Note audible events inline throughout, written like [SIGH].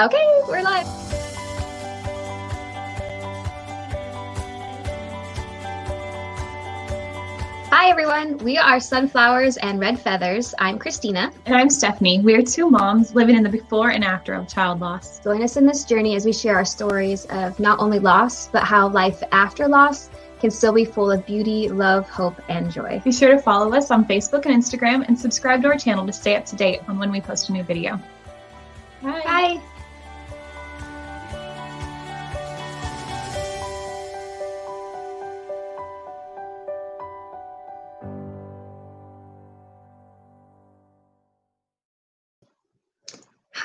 Okay, we're live. Hi, everyone. We are Sunflowers and Red Feathers. I'm Christina. And I'm Stephanie. We are two moms living in the before and after of child loss. Join us in this journey as we share our stories of not only loss, but how life after loss can still be full of beauty, love, hope, and joy. Be sure to follow us on Facebook and Instagram and subscribe to our channel to stay up to date on when we post a new video. Bye. Bye.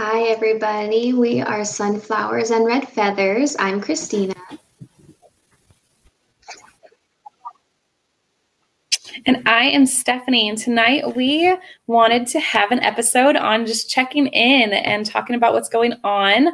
Hi, everybody. We are Sunflowers and Red Feathers. I'm Christina. And I am Stephanie. And tonight we wanted to have an episode on just checking in and talking about what's going on.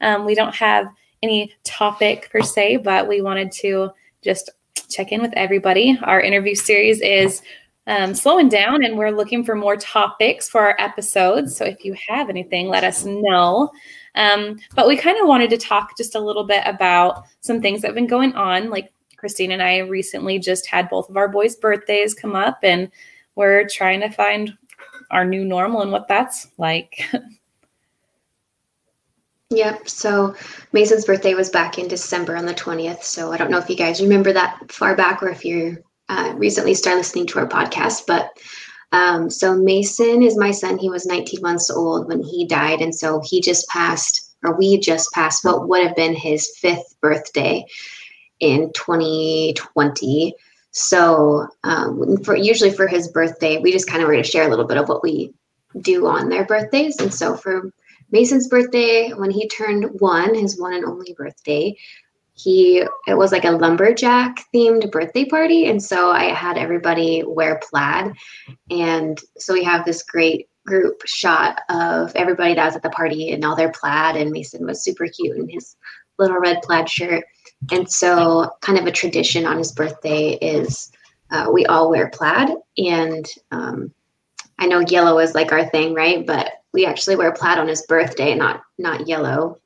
Um, we don't have any topic per se, but we wanted to just check in with everybody. Our interview series is um, slowing down and we're looking for more topics for our episodes. So if you have anything, let us know. Um, but we kind of wanted to talk just a little bit about some things that have been going on. Like Christine and I recently just had both of our boys' birthdays come up, and we're trying to find our new normal and what that's like. [LAUGHS] Yep. So Mason's birthday was back in December on the 20th. So I don't know if you guys remember that far back or if you're uh, recently started listening to our podcast. But um, so Mason is my son. He was 19 months old when he died. And so he just passed, or we just passed what would have been his fifth birthday in 2020. So um, for usually for his birthday, we just kind of were to share a little bit of what we do on their birthdays. And so for Mason's birthday, when he turned one, his one and only birthday, he it was like a lumberjack themed birthday party. And so i had everybody wear plaid. And so we have this great group shot of everybody that was at the party and all their plaid. And mason was super cute in his little red plaid shirt. And so kind of a tradition on his birthday is uh, we all wear plaid. And um, i know yellow is like our thing right? But we actually wear plaid on his birthday not not yellow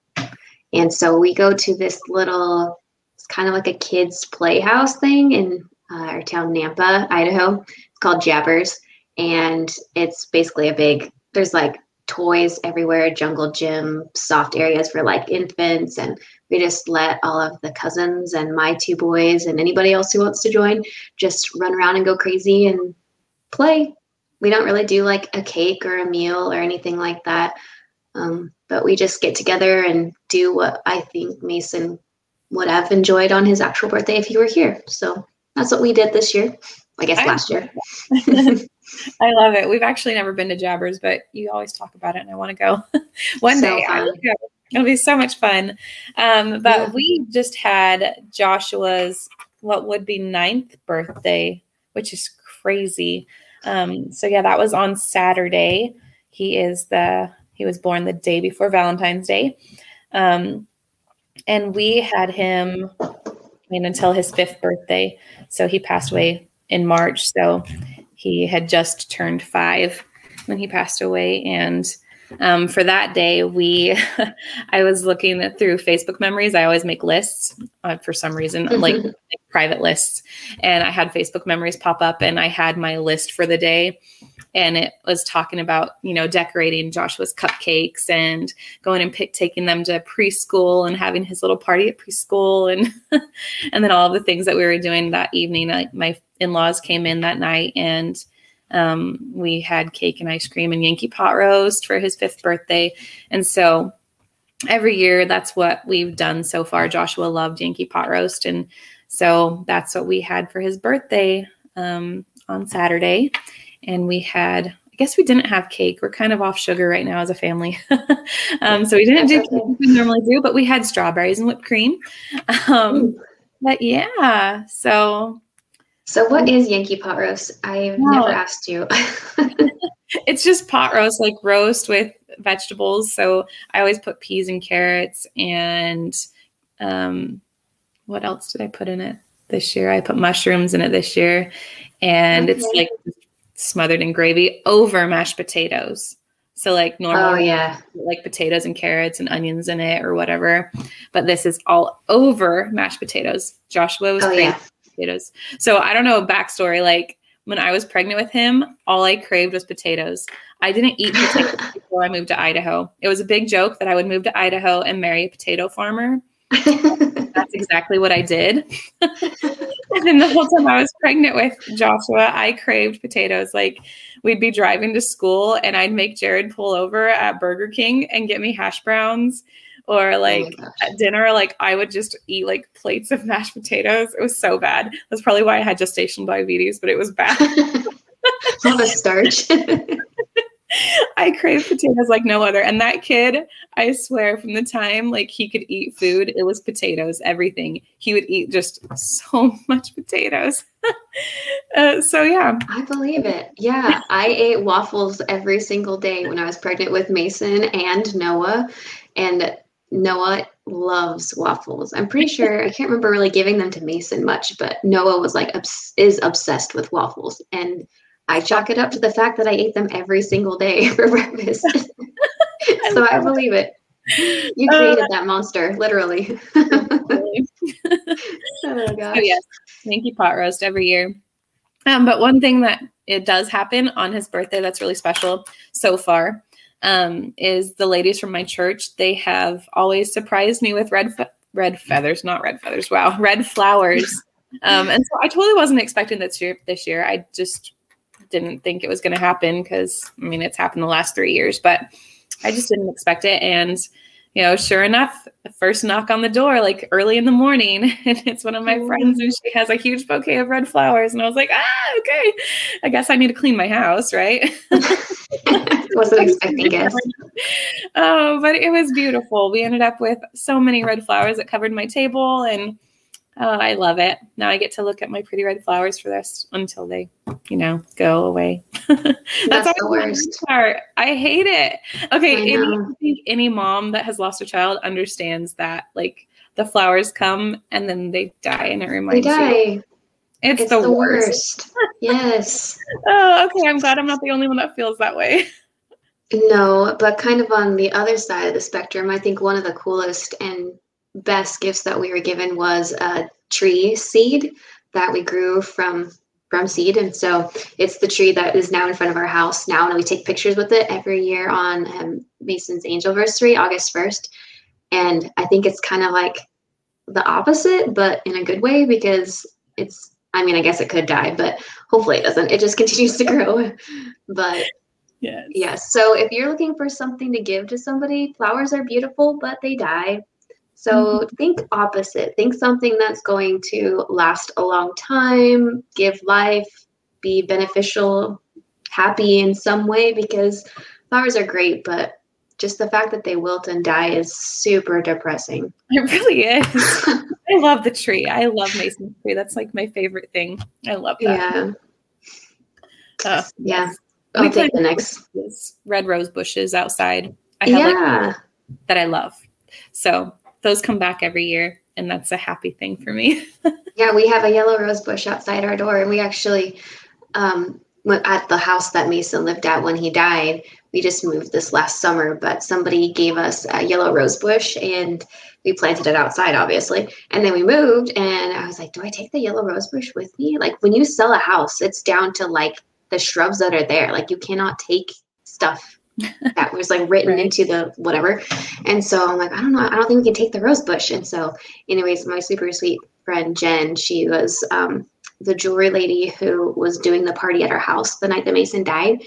and so we go to this little, it's kind of like a kids' playhouse thing in uh, our town, Nampa, Idaho. It's called Jabbers. And it's basically a big, there's like toys everywhere, jungle gym, soft areas for like infants. And we just let all of the cousins and my two boys and anybody else who wants to join just run around and go crazy and play. We don't really do like a cake or a meal or anything like that. Um, but we just get together and do what I think Mason would have enjoyed on his actual birthday if he were here. So that's what we did this year. I guess I, last year. [LAUGHS] I love it. We've actually never been to Jabbers, but you always talk about it, and I want to go [LAUGHS] one so day. I will go. It'll be so much fun. Um, but yeah. we just had Joshua's what would be ninth birthday, which is crazy. Um, so yeah, that was on Saturday. He is the he was born the day before Valentine's Day. Um, and we had him, I mean, until his fifth birthday. So he passed away in March. So he had just turned five when he passed away. And um, for that day, we, [LAUGHS] I was looking through Facebook memories. I always make lists uh, for some reason, mm-hmm. like, like private lists. And I had Facebook memories pop up, and I had my list for the day and it was talking about you know decorating Joshua's cupcakes and going and pick taking them to preschool and having his little party at preschool and [LAUGHS] and then all of the things that we were doing that evening. Like my in-laws came in that night and um, we had cake and ice cream and Yankee pot roast for his fifth birthday, and so every year that's what we've done so far. Joshua loved Yankee pot roast and so that's what we had for his birthday um, on Saturday and we had I guess we didn't have cake. We're kind of off sugar right now as a family. [LAUGHS] um, so we didn't do cake we normally do, but we had strawberries and whipped cream. Um, but yeah, so. So what is Yankee pot roast? I've no. never asked you. [LAUGHS] it's just pot roast, like roast with vegetables. So I always put peas and carrots and um, what else did I put in it this year? I put mushrooms in it this year. And okay. it's like smothered in gravy over mashed potatoes. So like normal, oh yeah, like potatoes and carrots and onions in it or whatever. But this is all over mashed potatoes. Joshua was oh, crazy yeah. Potatoes. So I don't know backstory. Like when I was pregnant with him, all I craved was potatoes. I didn't eat potatoes [LAUGHS] before I moved to Idaho. It was a big joke that I would move to Idaho and marry a potato farmer. [LAUGHS] That's exactly what I did. [LAUGHS] and then the whole time I was pregnant with Joshua, I craved potatoes. Like we'd be driving to school and I'd make Jared pull over at Burger King and get me hash browns. Or like gosh. at dinner, like I would just eat like plates of mashed potatoes. It was so bad. That's probably why I had gestational diabetes, but it was bad. [LAUGHS] all the starch. [LAUGHS] I crave potatoes like no other. And that kid, I swear, from the time like he could eat food, it was potatoes, everything. He would eat just so [LAUGHS] much potatoes. uh, so yeah, I believe it. Yeah, I ate waffles every single day when I was pregnant with Mason and Noah, and Noah loves waffles. I'm pretty sure I can't remember really giving them to Mason much, but Noah was like obs- is obsessed with waffles, and I chalk it up to the fact that I ate them every single day [LAUGHS] for breakfast. [LAUGHS] [LAUGHS] so I believe it. You created that monster, literally. oh gosh. So yes, Yankee pot roast every year. Um, but one thing that it does happen on his birthday that's really special so far um, is the ladies from my church. They have always surprised me with red fe- red feathers, not red feathers. Wow, [LAUGHS] red flowers. Um, and so I totally wasn't expecting this year. This year, I just didn't think it was going to happen because I mean it's happened the last three years, but I just didn't expect it. And you know, sure enough, the first knock on the door, like early in the morning, [LAUGHS] and it's one of my friends, and she has a huge bouquet of red flowers. And I was like, ah, okay, I guess I need to clean my house, right? [LAUGHS] [LAUGHS] Wasn't expecting guests. oh, but it was beautiful. We ended up with so many red flowers that covered my table, and oh, I love it. Now I get to look at my pretty red flowers for this until they, you know, go away. [LAUGHS] That's the always worst. part. I hate it. Okay, I any, think any mom that has lost a child understands that. Like the flowers come and then they die, and it They reminds you. It's, It's the, worst. worst. Yes. [LAUGHS] Oh, okay. I'm glad I'm not the only one that feels that way. [LAUGHS] No, but kind of on the other side of the spectrum, I think one of the coolest and best gifts that we were given was a tree seed that we grew from from seed and so it's the tree that is now in front of our house now and we take pictures with it every year on um, mason's angelversary august 1st and i think it's kind of like the opposite but in a good way because it's i mean i guess it could die but hopefully it doesn't it just [LAUGHS] continues to grow but Yes. Yes. So if you're looking for something to give to somebody, flowers are beautiful, but they die. So mm-hmm. think opposite. Think something that's going to last a long time, give life, be beneficial, happy in some way, because flowers are great, but just the fact that they wilt and die is super depressing. It really [LAUGHS] is. I love the tree. I love Mason's tree. That's like my favorite thing. I love that. Yeah. Uh, Yeah. We I'll take the next. bushes, red rose bushes outside. I have like Yeah. that I love. So those come back every year, and that's a happy thing for me. [LAUGHS] Yeah, we have a yellow rose bush outside our door, and we actually, um, at the house that Mason lived at when he died. We just moved this last summer, but somebody gave us a yellow rose bush, and we planted it outside, obviously. And then we moved, and I was like, "Do I take the yellow rose bush with me?" Like when you sell a house, it's down to like the shrubs that are there. Like you cannot take stuff [LAUGHS] that was like written Right. into the whatever. And so I'm like, I don't know, I don't think we can take the rose bush. And so, anyways, my super sweet friend Jen, she was um, the jewelry lady who was doing the party at our house the night that Mason died.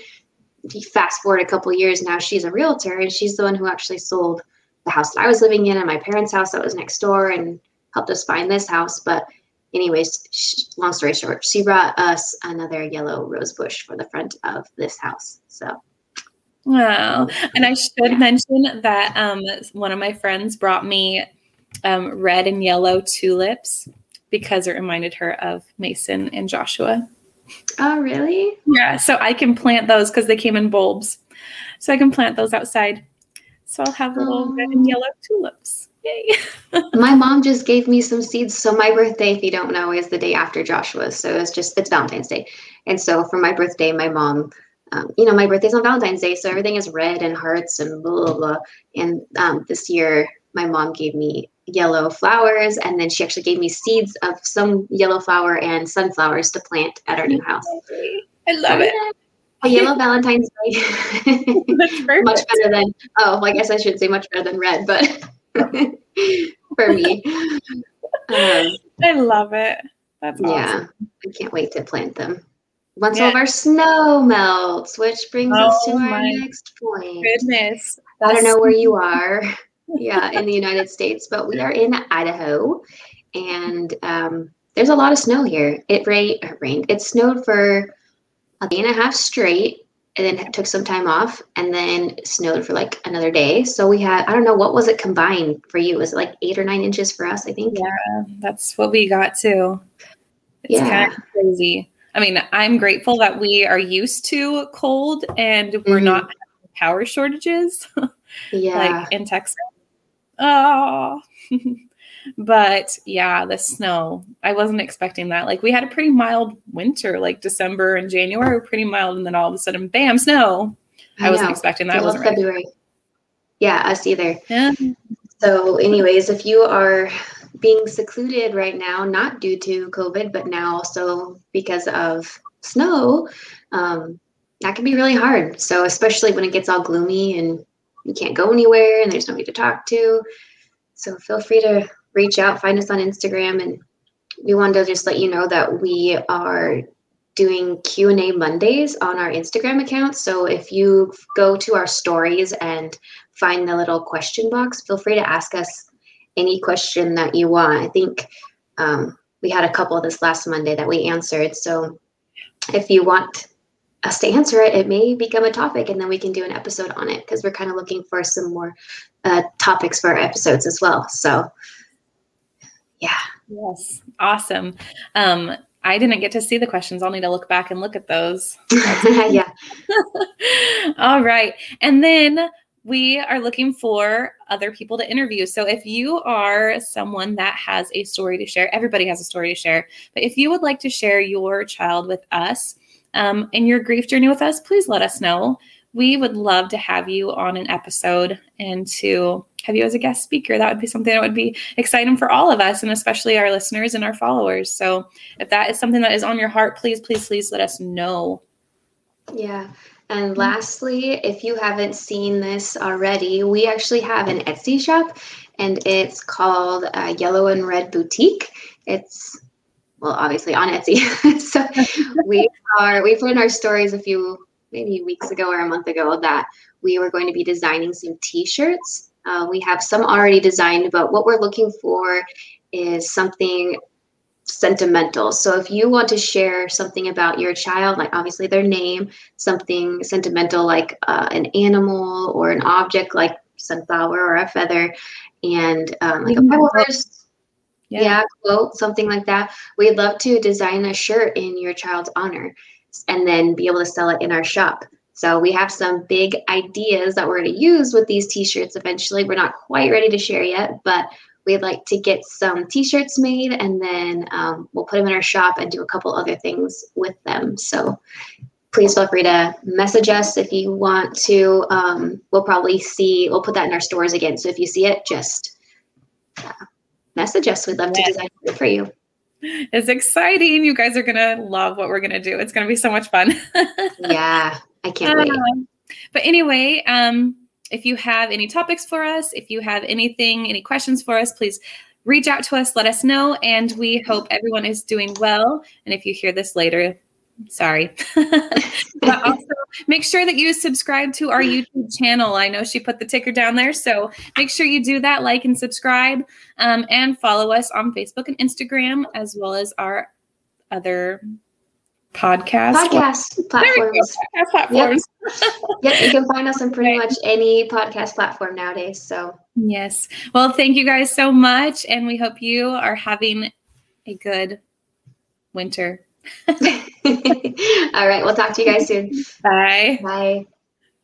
Fast forward a couple years now, she's a realtor and she's the one who actually sold the house that I was living in and my parents' house that was next door and helped us find this house. But, anyways, sh- long story short, she brought us another yellow rose bush for the front of this house. So, Wow. And I should mention that um, one of my friends brought me um, red and yellow tulips because it reminded her of Mason and Joshua. oh, really? Yeah. So I can plant those because they came in bulbs. So I can plant those outside. So I'll have little red and yellow tulips. Yay. [LAUGHS] My mom just gave me some seeds. So my birthday, if you don't know, is the day after Joshua's. So it's just it's Valentine's Day, and so for my birthday, my mom um, you know, my birthday's on Valentine's Day, so everything is red and hearts and blah blah blah. And um, this year, my mom gave me yellow flowers, and then she actually gave me seeds of some yellow flower and sunflowers to plant at our new house. I love so, it. A yellow Valentine's Day. [LAUGHS] much [LAUGHS] better than oh, well, I guess I should say much better than red, but [LAUGHS] for me. Um, I love it. That's awesome. yeah. I can't wait to plant them. Once yeah. all of our snow melts, which brings oh, us to our next point. Goodness. That's I don't know where you are. Yeah, in the United States, but we are in Idaho, and um, there's a lot of snow here. It rained. rained. It snowed for a day and a half straight, and then took some time off, and then snowed for like another day. So we had I don't know what was it combined for you? Was it like eight or nine inches for us? I think. Yeah, that's what we got too. It's yeah. kind of crazy. I mean, I'm grateful that we are used to cold and we're mm-hmm. not power shortages. [LAUGHS] yeah. like in Texas. Oh. [LAUGHS] but yeah, the snow. I wasn't expecting that. Like we had a pretty mild winter, like December and January were pretty mild, and then all of a sudden, bam, snow. I, I wasn't expecting that. I wasn't February. Ready. Yeah, us either. Yeah. So, anyways, if you are being secluded right now, not due to COVID, but now also because of snow, um, that can be really hard. So, especially when it gets all gloomy and you can't go anywhere and there's nobody to talk to. So, feel free to reach out, find us on Instagram, and we wanted to just let you know that we are doing q&a mondays on our instagram account so if you go to our stories and find the little question box feel free to ask us any question that you want. I think um, we had a couple this last Monday that we answered. So if you want us to answer it, it may become a topic and then we can do an episode on it because we're kind of looking for some more uh, topics for our episodes as well. So, yeah. Yes. Awesome. Um, I didn't get to see the questions. I'll need to look back and look at those. [LAUGHS] [LAUGHS] yeah. All right. And then we are looking for other people to interview. So if you are someone that has a story to share, everybody has a story to share. But if you would like to share your child with us um, your grief journey with us, please let us know. We would love to have you on an episode and to have you as a guest speaker. That would be something that would be exciting for all of us and especially our listeners and our followers. So if that is something that is on your heart, please, please, please let us know. Yeah. And lastly, if you haven't seen this already, we actually have an Etsy shop and it's called uh, Yellow and Red Boutique. It's well, obviously on Etsy. [LAUGHS] so we are we put in our stories a few maybe weeks ago or a month ago that we were going to be designing some T-shirts. Uh, we have some already designed, but what we're looking for is something sentimental. So if you want to share something about your child, like obviously their name, something sentimental like uh, an animal or an object like sunflower or a feather, and um, like a horse, yeah. yeah, quote, something like that. We'd love to design a shirt in your child's honor and then be able to sell it in our shop. So we have some big ideas that we're going to use with these t-shirts eventually. We're not quite ready to share yet, but we'd like to get some t-shirts made and then um, we'll put them in our shop and do a couple other things with them so please feel free to message us if you want to um, we'll probably see we'll put that in our stores again so if you see it just uh, message us. We'd love to design it for you. It's exciting. You guys are gonna love what we're gonna do. It's gonna be so much fun. [LAUGHS] Yeah i can't wait. Um, but anyway um if you have any topics for us, if you have anything, any questions for us, please reach out to us, let us know. And we hope everyone is doing well. And if you hear this later, sorry. [LAUGHS] but also make sure that you subscribe to our YouTube channel. I know she put the ticker down there. So make sure you do that, like and subscribe, um, and follow us on Facebook and Instagram, as well as our other podcast podcast platforms. Podcast platforms. Yep. [LAUGHS] yep, you can find us on pretty much any podcast platform nowadays. So yes, well, thank you guys so much, and we hope you are having a good winter. [LAUGHS] [LAUGHS] All right, we'll talk to you guys soon. Bye. Bye.